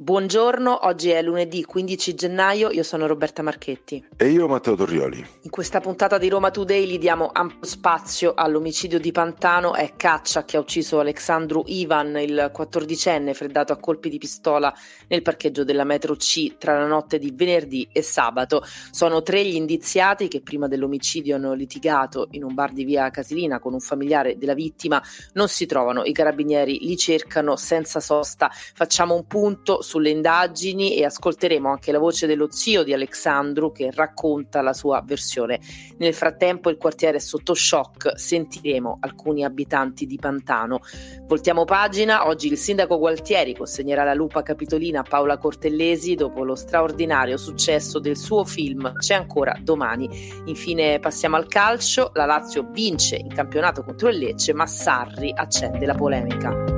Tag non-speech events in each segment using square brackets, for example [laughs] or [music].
Buongiorno, oggi è lunedì 15 gennaio, io sono Roberta Marchetti. E io Matteo Torrioli. In questa puntata di Roma Today gli diamo ampio spazio all'omicidio di Pantano, è Caccia che ha ucciso Alexandru Ivan, il quattordicenne freddato a colpi di pistola nel parcheggio della metro C tra la notte di venerdì e sabato. Sono tre gli indiziati che prima dell'omicidio hanno litigato in un bar di via Casilina con un familiare della vittima, non si trovano, i carabinieri li cercano senza sosta. Facciamo un punto sulle indagini e ascolteremo anche la voce dello zio di Alexandru che racconta la sua versione. Nel frattempo il quartiere è sotto shock, sentiremo alcuni abitanti di Pantano. Voltiamo pagina, oggi il sindaco Gualtieri consegnerà la lupa capitolina a Paola Cortellesi dopo lo straordinario successo del suo film C'è ancora domani. Infine passiamo al calcio, la Lazio vince in campionato contro il Lecce, ma Sarri accende la polemica.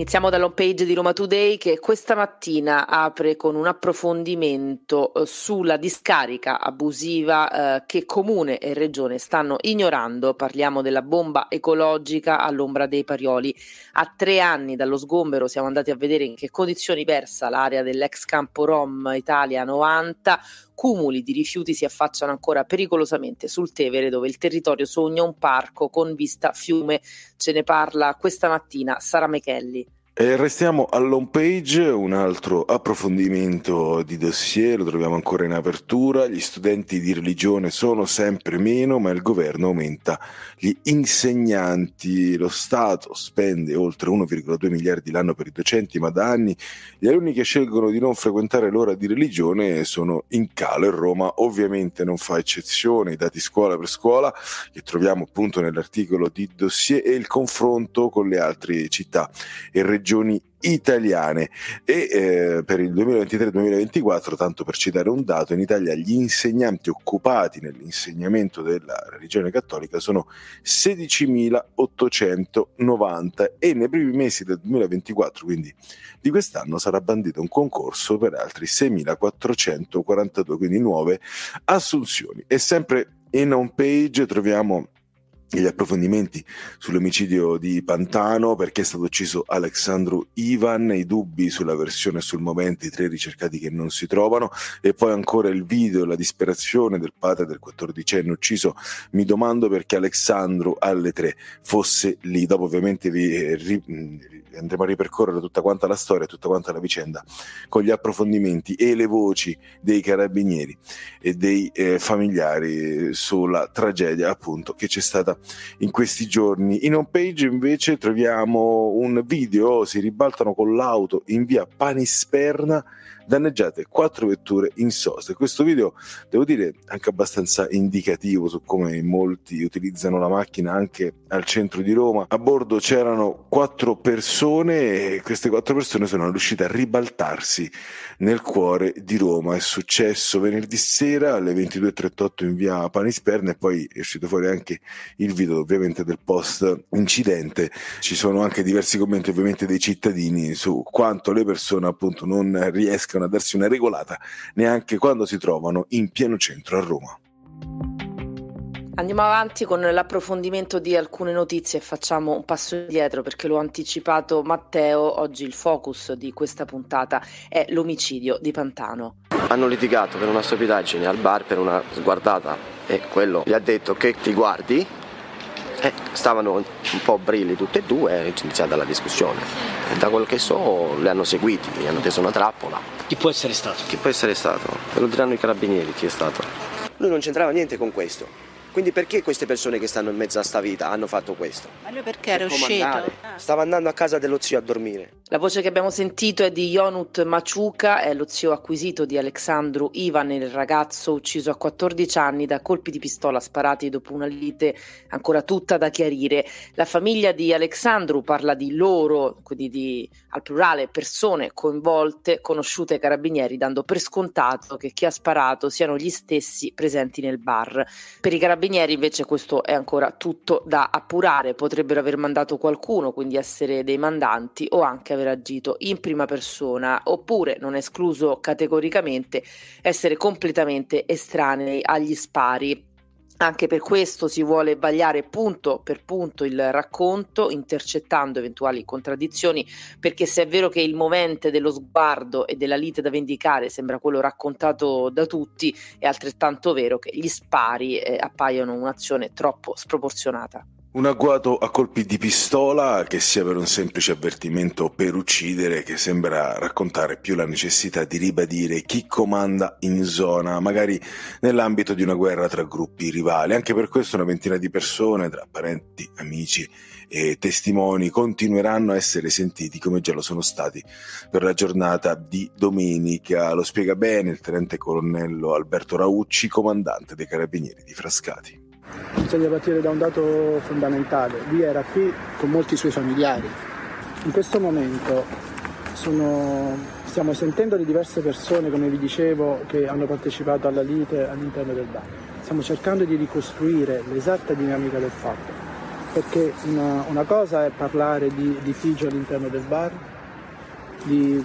Iniziamo dall'home page di Roma Today che questa mattina apre con un approfondimento eh, sulla discarica abusiva eh, che comune e regione stanno ignorando. Parliamo della bomba ecologica all'ombra dei Parioli. A tre anni dallo sgombero siamo andati a vedere in che condizioni versa l'area dell'ex campo Rom Italia 90 cumuli di rifiuti si affacciano ancora pericolosamente sul Tevere dove il territorio sogna un parco con vista fiume. Ce ne parla questa mattina Sara Mechelli. E restiamo all'home page, un altro approfondimento di dossier, lo troviamo ancora in apertura, gli studenti di religione sono sempre meno, ma il governo aumenta gli insegnanti, lo Stato spende oltre 1,2 miliardi l'anno per i docenti, ma da anni gli alunni che scelgono di non frequentare l'ora di religione sono in calo. E Roma ovviamente non fa eccezione, i dati scuola per scuola che troviamo appunto nell'articolo di dossier e il confronto con le altre città e regioni regioni italiane e eh, per il 2023-2024, tanto per citare un dato, in Italia gli insegnanti occupati nell'insegnamento della religione cattolica sono 16.890 e nei primi mesi del 2024, quindi di quest'anno, sarà bandito un concorso per altri 6.442, quindi nuove assunzioni. E sempre in home page troviamo gli approfondimenti sull'omicidio di Pantano, perché è stato ucciso Alexandru Ivan, i dubbi sulla versione sul momento, i tre ricercati che non si trovano, e poi ancora il video, la disperazione del padre del quattordicenne ucciso. Mi domando perché Alexandru alle tre fosse lì. Dopo ovviamente vi eh, ri, andremo a ripercorrere tutta quanta la storia, tutta quanta la vicenda, con gli approfondimenti e le voci dei carabinieri e dei eh, familiari sulla tragedia appunto che c'è stata in questi giorni. In home page invece troviamo un video, si ribaltano con l'auto in via Panisperna danneggiate quattro vetture in sosta. Questo video, devo dire, anche abbastanza indicativo su come molti utilizzano la macchina anche al centro di Roma. A bordo c'erano quattro persone e queste quattro persone sono riuscite a ribaltarsi nel cuore di Roma. È successo venerdì sera alle 22.38 in via Panisperna e poi è uscito fuori anche il video ovviamente del post incidente. Ci sono anche diversi commenti ovviamente dei cittadini su quanto le persone appunto non riescano riescono a darsi una regolata neanche quando si trovano in pieno centro a Roma. Andiamo avanti con l'approfondimento di alcune notizie e facciamo un passo indietro perché l'ho anticipato Matteo, oggi il focus di questa puntata è l'omicidio di Pantano. Hanno litigato per una stupidaggine al bar per una sguardata e quello gli ha detto che ti guardi e stavano un po' brilli tutti e due e è iniziata la discussione. E da quello che so li hanno seguiti, gli hanno teso una trappola chi può essere stato? Chi può essere stato? Ve lo diranno i carabinieri chi è stato. Lui non c'entrava niente con questo. Quindi perché queste persone che stanno in mezzo a sta vita hanno fatto questo? Ma lui perché era uscito? Stava andando a casa dello zio a dormire. La voce che abbiamo sentito è di Yonut Maciuca, è lo zio acquisito di Alexandru Ivan, il ragazzo ucciso a 14 anni da colpi di pistola sparati dopo una lite ancora tutta da chiarire. La famiglia di Alexandru parla di loro, quindi di, al plurale, persone coinvolte, conosciute ai carabinieri, dando per scontato che chi ha sparato siano gli stessi presenti nel bar. Per i carabinieri carabinieri invece questo è ancora tutto da appurare, potrebbero aver mandato qualcuno, quindi essere dei mandanti o anche aver agito in prima persona, oppure non escluso categoricamente essere completamente estranei agli spari Anche per questo si vuole vagliare punto per punto il racconto, intercettando eventuali contraddizioni, perché se è vero che il movente dello sguardo e della lite da vendicare sembra quello raccontato da tutti, è altrettanto vero che gli spari eh, appaiono un'azione troppo sproporzionata. Un agguato a colpi di pistola, che sia per un semplice avvertimento per uccidere, che sembra raccontare più la necessità di ribadire chi comanda in zona, magari nell'ambito di una guerra tra gruppi rivali. Anche per questo una ventina di persone, tra parenti, amici e testimoni, continueranno a essere sentiti come già lo sono stati per la giornata di domenica. Lo spiega bene il tenente colonnello Alberto Raucci, comandante dei carabinieri di Frascati. Bisogna partire da un dato fondamentale. Lui era qui con molti suoi familiari. In questo momento sono, stiamo sentendo di diverse persone, come vi dicevo, che hanno partecipato alla lite all'interno del bar. Stiamo cercando di ricostruire l'esatta dinamica del fatto, perché una, una cosa è parlare di litigio all'interno del bar, di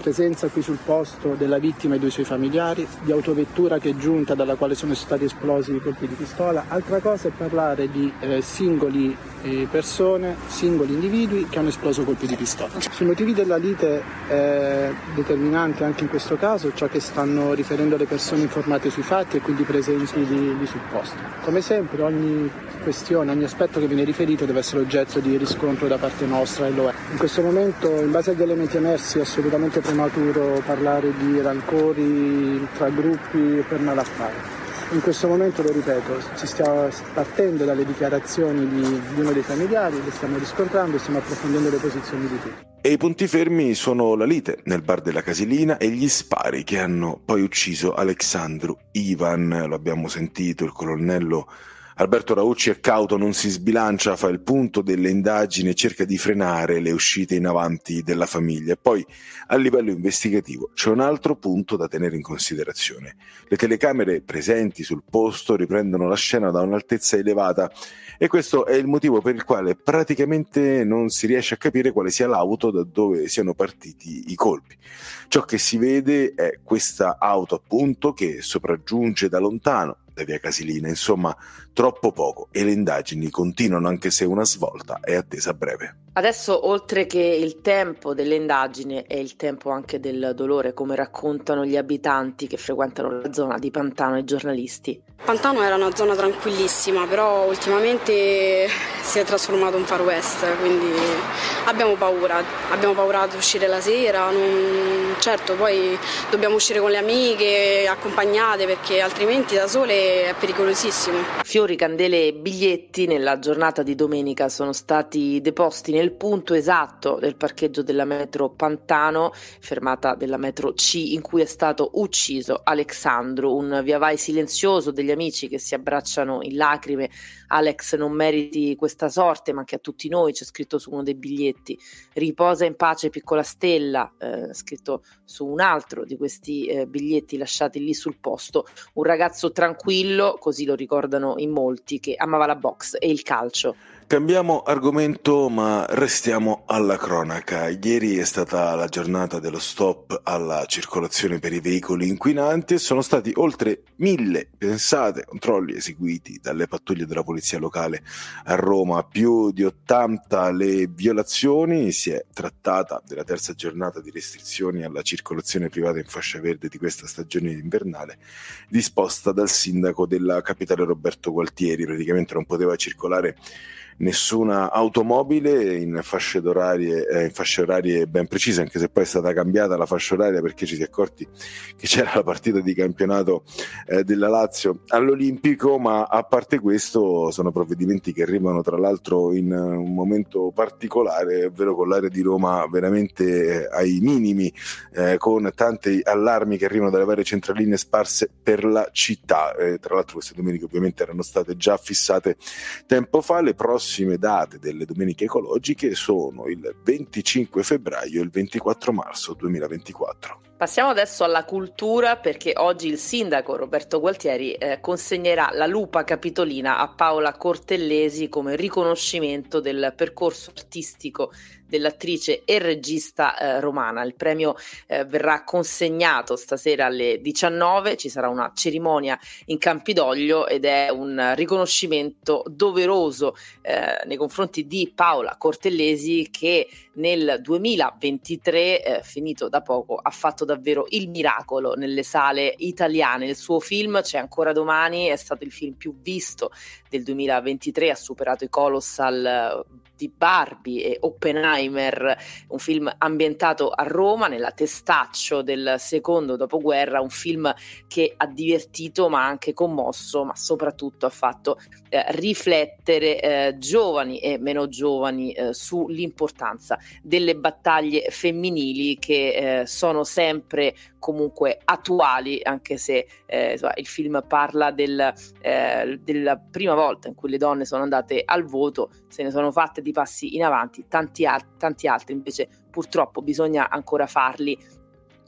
presenza qui sul posto della vittima e dei suoi familiari, di autovettura che è giunta dalla quale sono stati esplosi i colpi di pistola. Altra cosa è parlare di eh, singoli eh, persone, singoli individui che hanno esploso colpi di pistola. Sui motivi della lite è determinante anche in questo caso ciò che stanno riferendo le persone informate sui fatti e quindi presenti lì sul posto. Come sempre ogni questione, ogni aspetto che viene riferito deve essere oggetto di riscontro da parte nostra e lo è. In questo momento, in base agli elementi emersi, è assolutamente prematuro parlare di rancori tra gruppi per malaffare. In questo momento, lo ripeto, ci stiamo partendo dalle dichiarazioni di, di uno dei familiari, le stiamo riscontrando e stiamo approfondendo le posizioni di tutti. E i punti fermi sono la lite nel bar della Casilina e gli spari che hanno poi ucciso Alexandru Ivan, lo abbiamo sentito, il colonnello Alberto Raucci è cauto, non si sbilancia, fa il punto delle indagini e cerca di frenare le uscite in avanti della famiglia. E poi a livello investigativo c'è un altro punto da tenere in considerazione. Le telecamere presenti sul posto riprendono la scena da un'altezza elevata e questo è il motivo per il quale praticamente non si riesce a capire quale sia l'auto da dove siano partiti i colpi. Ciò che si vede è questa auto appunto che sopraggiunge da lontano da via Casilina, insomma troppo poco e le indagini continuano anche se una svolta è attesa a breve. Adesso, oltre che il tempo delle indagini, è il tempo anche del dolore, come raccontano gli abitanti che frequentano la zona di Pantano e i giornalisti. Pantano era una zona tranquillissima, però ultimamente si è trasformato in far west, quindi abbiamo paura, abbiamo paura di uscire la sera, non... certo poi dobbiamo uscire con le amiche, accompagnate, perché altrimenti da sole è pericolosissimo. Fiori, candele e biglietti nella giornata di domenica sono stati deposti nel punto esatto del parcheggio della metro Pantano, fermata della metro C, in cui è stato ucciso Alexandro, un via vai silenzioso degli amici che si abbracciano in lacrime. Alex non meriti questa sorte, ma anche a tutti noi, c'è scritto su uno dei biglietti. Riposa in pace, piccola stella, eh, scritto su un altro di questi eh, biglietti lasciati lì sul posto. Un ragazzo tranquillo, così lo ricordano in molti, che amava la box e il calcio. Cambiamo argomento ma restiamo alla cronaca. Ieri è stata la giornata dello stop alla circolazione per i veicoli inquinanti e sono stati oltre mille, pensate, controlli eseguiti dalle pattuglie della polizia locale a Roma, più di 80 le violazioni. Si è trattata della terza giornata di restrizioni alla circolazione privata in fascia verde di questa stagione invernale, disposta dal sindaco della capitale Roberto Gualtieri. Praticamente non poteva circolare nessuna automobile in fasce, orarie, eh, in fasce orarie ben precise, anche se poi è stata cambiata la fascia oraria perché ci si è accorti che c'era la partita di campionato eh, della Lazio all'Olimpico, ma a parte questo sono provvedimenti che arrivano tra l'altro in un momento particolare, ovvero con l'area di Roma veramente eh, ai minimi, eh, con tanti allarmi che arrivano dalle varie centraline sparse per la città. Eh, tra l'altro queste domeniche ovviamente erano state già fissate tempo fa, le prossime prossime date delle domeniche ecologiche sono il 25 febbraio e il 24 marzo 2024. Passiamo adesso alla cultura perché oggi il sindaco Roberto Gualtieri eh, consegnerà la lupa capitolina a Paola Cortellesi come riconoscimento del percorso artistico dell'attrice e regista eh, romana. Il premio eh, verrà consegnato stasera alle 19, ci sarà una cerimonia in Campidoglio ed è un riconoscimento doveroso eh, nei confronti di Paola Cortellesi che nel 2023, eh, finito da poco, ha fatto davvero il miracolo nelle sale italiane. Il suo film C'è ancora domani è stato il film più visto del 2023, ha superato i Colossal di Barbie e Oppenheimer, un film ambientato a Roma nella testaccio del secondo dopoguerra, un film che ha divertito ma anche commosso, ma soprattutto ha fatto eh, riflettere eh, giovani e meno giovani eh, sull'importanza delle battaglie femminili che eh, sono sempre comunque attuali, anche se eh, insomma, il film parla del, eh, della prima volta in cui le donne sono andate al voto, se ne sono fatte di passi in avanti, tanti, al- tanti altri invece purtroppo bisogna ancora farli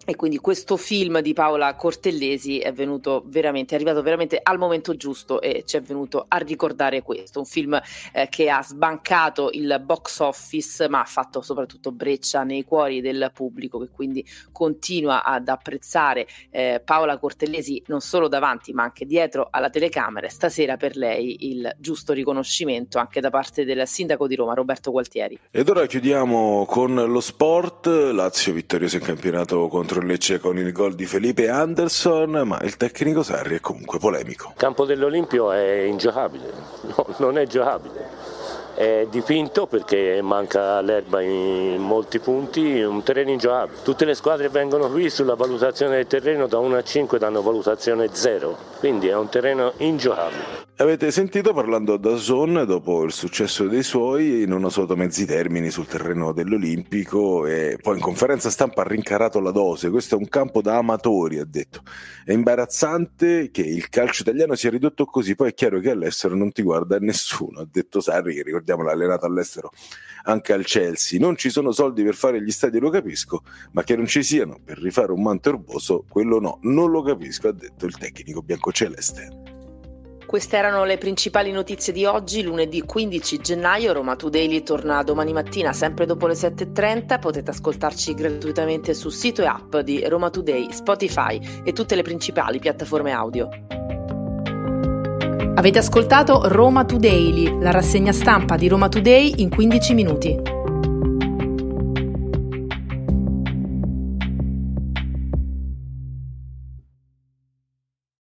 e quindi questo film di Paola Cortellesi è venuto veramente, è arrivato veramente al momento giusto e ci è venuto a ricordare questo. Un film eh, che ha sbancato il box office, ma ha fatto soprattutto breccia nei cuori del pubblico, che quindi continua ad apprezzare eh, Paola Cortellesi non solo davanti, ma anche dietro alla telecamera. Stasera per lei il giusto riconoscimento anche da parte del sindaco di Roma, Roberto Gualtieri. Ed ora chiudiamo con lo sport. Lazio vittorioso in campionato contro contro il Lecce con il gol di Felipe Anderson, ma il tecnico Sarri è comunque polemico. Il campo dell'Olimpio è ingiocabile, [laughs] no, non è giocabile è dipinto perché manca l'erba in molti punti, un terreno ingiocabile. Tutte le squadre vengono qui sulla valutazione del terreno da 1 a 5 danno valutazione 0, quindi è un terreno ingiocabile. Avete sentito parlando da Zon dopo il successo dei suoi, non ho usato mezzi termini sul terreno dell'Olimpico e poi in conferenza stampa ha rincarato la dose. Questo è un campo da amatori, ha detto. È imbarazzante che il calcio italiano sia ridotto così, poi è chiaro che all'estero non ti guarda nessuno, ha detto Sarri, che ricordiamo l'ha allenato all'estero anche al Chelsea. Non ci sono soldi per fare gli stadi, lo capisco, ma che non ci siano per rifare un manto erboso, quello no, non lo capisco, ha detto il tecnico biancoceleste. Queste erano le principali notizie di oggi, lunedì 15 gennaio. Roma Today torna domani mattina, sempre dopo le 7.30. Potete ascoltarci gratuitamente sul sito e app di Roma Today, Spotify e tutte le principali piattaforme audio. Avete ascoltato Roma Today, la rassegna stampa di Roma Today in 15 minuti.